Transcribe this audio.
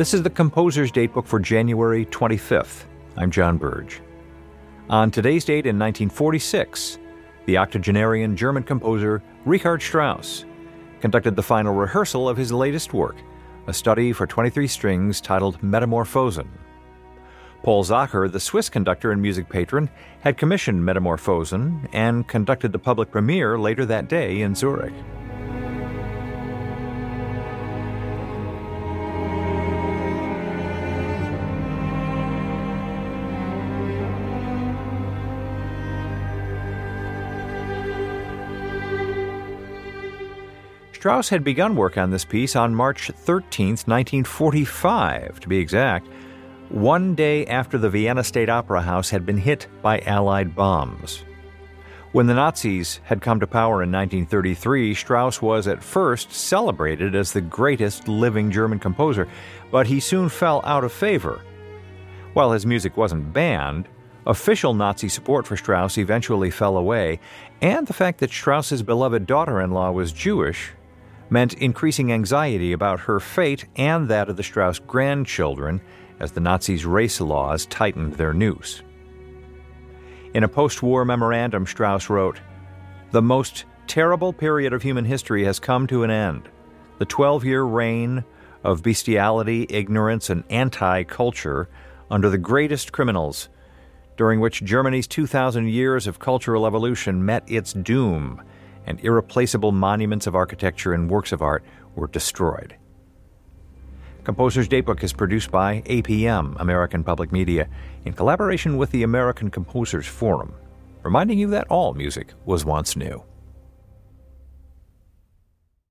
This is the Composer's Datebook for January 25th. I'm John Burge. On today's date in 1946, the octogenarian German composer Richard Strauss conducted the final rehearsal of his latest work, a study for 23 strings titled Metamorphosen. Paul Sacher, the Swiss conductor and music patron, had commissioned Metamorphosen and conducted the public premiere later that day in Zurich. Strauss had begun work on this piece on March 13, 1945, to be exact, one day after the Vienna State Opera House had been hit by Allied bombs. When the Nazis had come to power in 1933, Strauss was at first celebrated as the greatest living German composer, but he soon fell out of favor. While his music wasn't banned, official Nazi support for Strauss eventually fell away, and the fact that Strauss's beloved daughter in law was Jewish meant increasing anxiety about her fate and that of the Strauss grandchildren as the Nazis' race laws tightened their noose. In a post war memorandum, Strauss wrote The most terrible period of human history has come to an end. The 12 year reign of bestiality, ignorance, and anti culture under the greatest criminals, during which Germany's 2,000 years of cultural evolution met its doom and irreplaceable monuments of architecture and works of art were destroyed. Composer's Datebook is produced by APM, American Public Media, in collaboration with the American Composers Forum, reminding you that all music was once new.